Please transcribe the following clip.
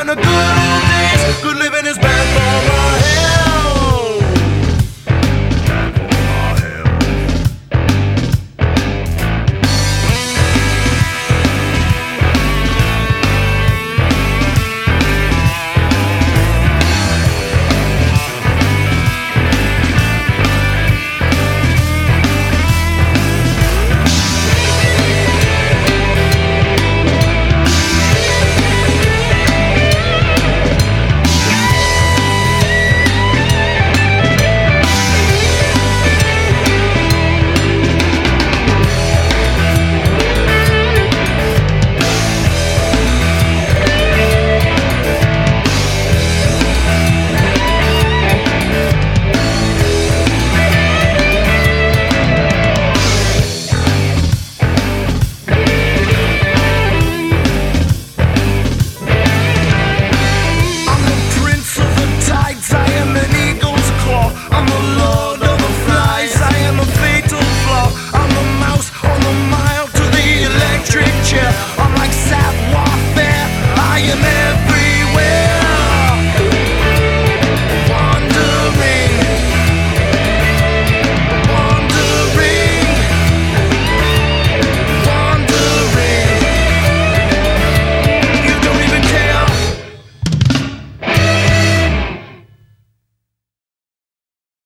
having a good